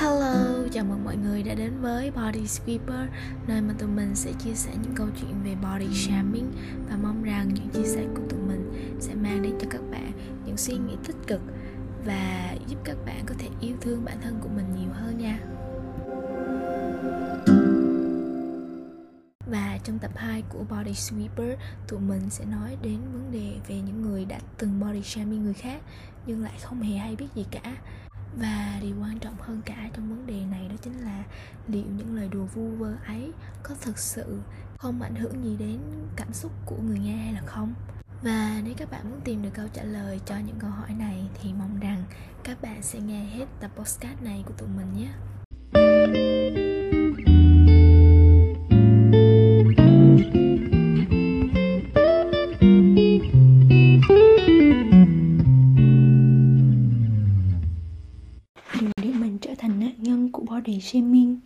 Hello, chào mừng mọi người đã đến với Body Sweeper Nơi mà tụi mình sẽ chia sẻ những câu chuyện về body shaming Và mong rằng những chia sẻ của tụi mình sẽ mang đến cho các bạn những suy nghĩ tích cực Và giúp các bạn có thể yêu thương bản thân của mình nhiều hơn nha. Và trong tập 2 của Body Sweeper, tụi mình sẽ nói đến vấn đề về những người đã từng body shaming người khác nhưng lại không hề hay biết gì cả và điều quan trọng hơn cả trong vấn đề này đó chính là liệu những lời đùa vu vơ ấy có thực sự không ảnh hưởng gì đến cảm xúc của người nghe hay là không? Và nếu các bạn muốn tìm được câu trả lời cho những câu hỏi này thì mong rằng các bạn sẽ nghe hết tập podcast này của tụi mình nhé. Body shaming.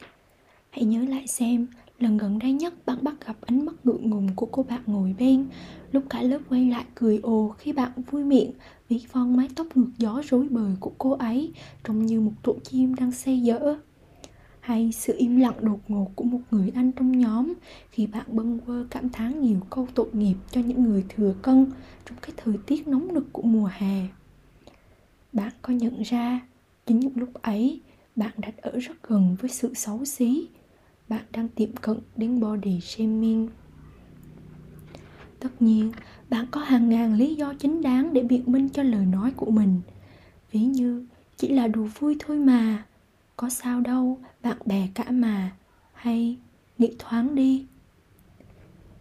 Hãy nhớ lại xem, lần gần đây nhất bạn bắt gặp ánh mắt ngượng ngùng của cô bạn ngồi bên Lúc cả lớp quay lại cười ồ khi bạn vui miệng ví von mái tóc ngược gió rối bời của cô ấy Trông như một tổ chim đang xây dở hay sự im lặng đột ngột của một người anh trong nhóm khi bạn bâng quơ cảm thán nhiều câu tội nghiệp cho những người thừa cân trong cái thời tiết nóng nực của mùa hè. Bạn có nhận ra chính những lúc ấy bạn đặt ở rất gần với sự xấu xí. Bạn đang tiệm cận đến body shaming. Tất nhiên, bạn có hàng ngàn lý do chính đáng để biện minh cho lời nói của mình. Ví như, chỉ là đùa vui thôi mà. Có sao đâu, bạn bè cả mà. Hay, nghĩ thoáng đi.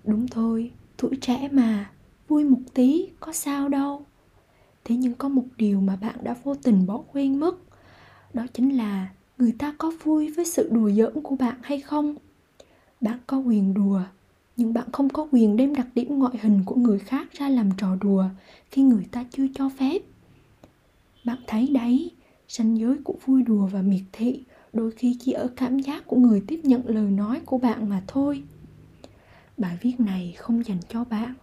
Đúng thôi, tuổi trẻ mà. Vui một tí, có sao đâu. Thế nhưng có một điều mà bạn đã vô tình bỏ quên mất đó chính là người ta có vui với sự đùa giỡn của bạn hay không? Bạn có quyền đùa, nhưng bạn không có quyền đem đặc điểm ngoại hình của người khác ra làm trò đùa khi người ta chưa cho phép. Bạn thấy đấy, ranh giới của vui đùa và miệt thị đôi khi chỉ ở cảm giác của người tiếp nhận lời nói của bạn mà thôi. Bài viết này không dành cho bạn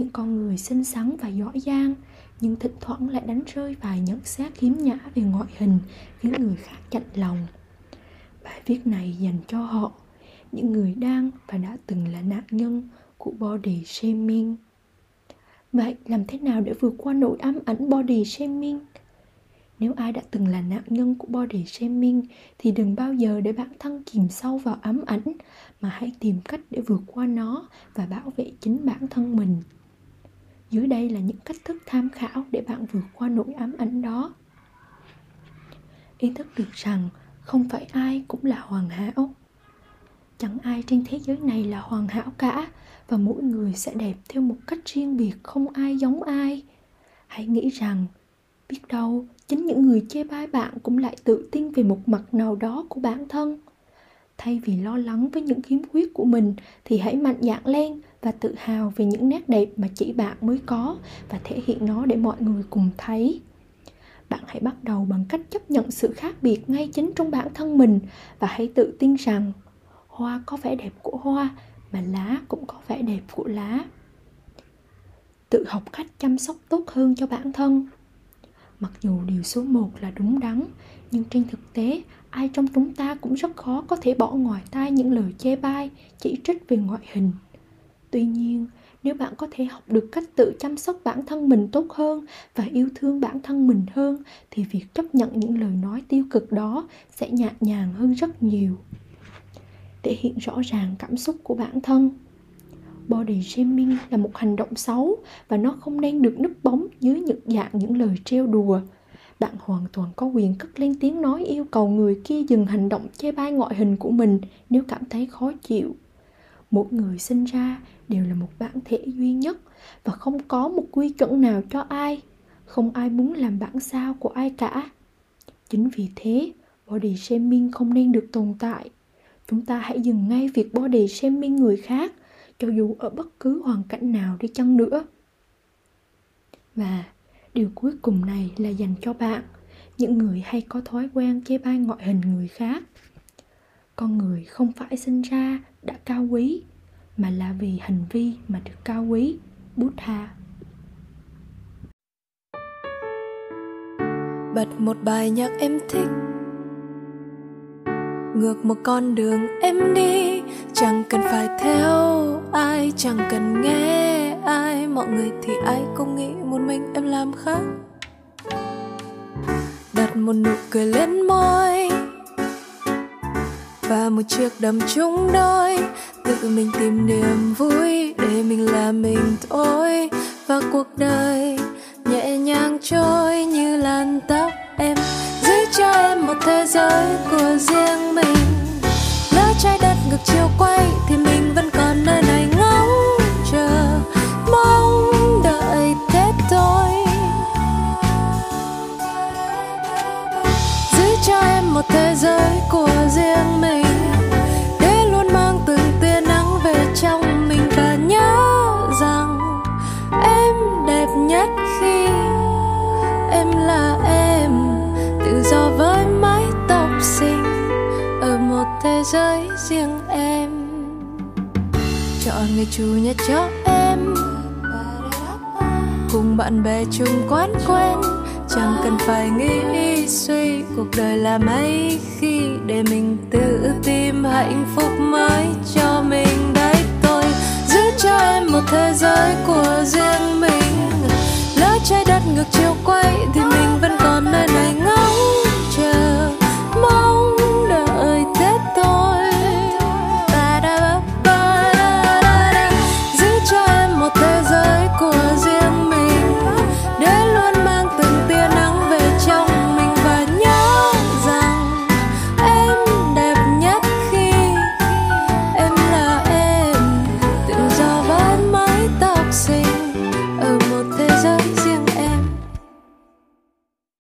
những con người xinh xắn và giỏi giang, nhưng thỉnh thoảng lại đánh rơi vài nhận xét khiếm nhã về ngoại hình, khiến người khác chạnh lòng. Bài viết này dành cho họ, những người đang và đã từng là nạn nhân của body shaming. Vậy làm thế nào để vượt qua nỗi ám ảnh body shaming? Nếu ai đã từng là nạn nhân của body shaming, thì đừng bao giờ để bản thân chìm sâu vào ám ảnh, mà hãy tìm cách để vượt qua nó và bảo vệ chính bản thân mình dưới đây là những cách thức tham khảo để bạn vượt qua nỗi ám ảnh đó. Ý thức được rằng không phải ai cũng là hoàn hảo. Chẳng ai trên thế giới này là hoàn hảo cả, và mỗi người sẽ đẹp theo một cách riêng biệt, không ai giống ai. Hãy nghĩ rằng, biết đâu, chính những người chê bai bạn cũng lại tự tin về một mặt nào đó của bản thân. Thay vì lo lắng với những khiếm khuyết của mình, thì hãy mạnh dạn lên và tự hào về những nét đẹp mà chỉ bạn mới có và thể hiện nó để mọi người cùng thấy. Bạn hãy bắt đầu bằng cách chấp nhận sự khác biệt ngay chính trong bản thân mình và hãy tự tin rằng hoa có vẻ đẹp của hoa mà lá cũng có vẻ đẹp của lá. Tự học cách chăm sóc tốt hơn cho bản thân. Mặc dù điều số một là đúng đắn, nhưng trên thực tế, ai trong chúng ta cũng rất khó có thể bỏ ngoài tai những lời chê bai, chỉ trích về ngoại hình tuy nhiên, nếu bạn có thể học được cách tự chăm sóc bản thân mình tốt hơn và yêu thương bản thân mình hơn, thì việc chấp nhận những lời nói tiêu cực đó sẽ nhạt nhàng hơn rất nhiều. Thể hiện rõ ràng cảm xúc của bản thân. Body shaming là một hành động xấu và nó không nên được núp bóng dưới những dạng những lời trêu đùa. Bạn hoàn toàn có quyền cất lên tiếng nói yêu cầu người kia dừng hành động chê bai ngoại hình của mình nếu cảm thấy khó chịu mỗi người sinh ra đều là một bản thể duy nhất và không có một quy chuẩn nào cho ai. Không ai muốn làm bản sao của ai cả. Chính vì thế, body shaming không nên được tồn tại. Chúng ta hãy dừng ngay việc body shaming người khác, cho dù ở bất cứ hoàn cảnh nào đi chăng nữa. Và điều cuối cùng này là dành cho bạn. Những người hay có thói quen chê bai ngoại hình người khác. Con người không phải sinh ra đã cao quý, mà là vì hành vi mà được cao quý buddha bật một bài nhạc em thích, ngược một con đường em đi. Chẳng cần phải theo ai, chẳng cần nghe ai. Mọi người thì ai cũng nghĩ một mình em làm khác. Đặt một nụ cười lên môi và một chiếc đầm chung đôi. Tự mình tìm niềm vui để mình là mình thôi. Và cuộc đời nhẹ nhàng trôi như làn tóc em. Giữ cho em một thế giới của riêng mình. Lỡ trái đất ngược chiều quay thì mình giới riêng em. Chọn ngày chủ nhật cho em. Cùng bạn bè chung quán quen, chẳng cần phải nghĩ suy. Cuộc đời là mấy khi để mình tự tìm hạnh phúc mới cho mình. Đấy, tôi giữ cho em một thế giới của riêng mình. Lỡ trái đất ngược chiều quay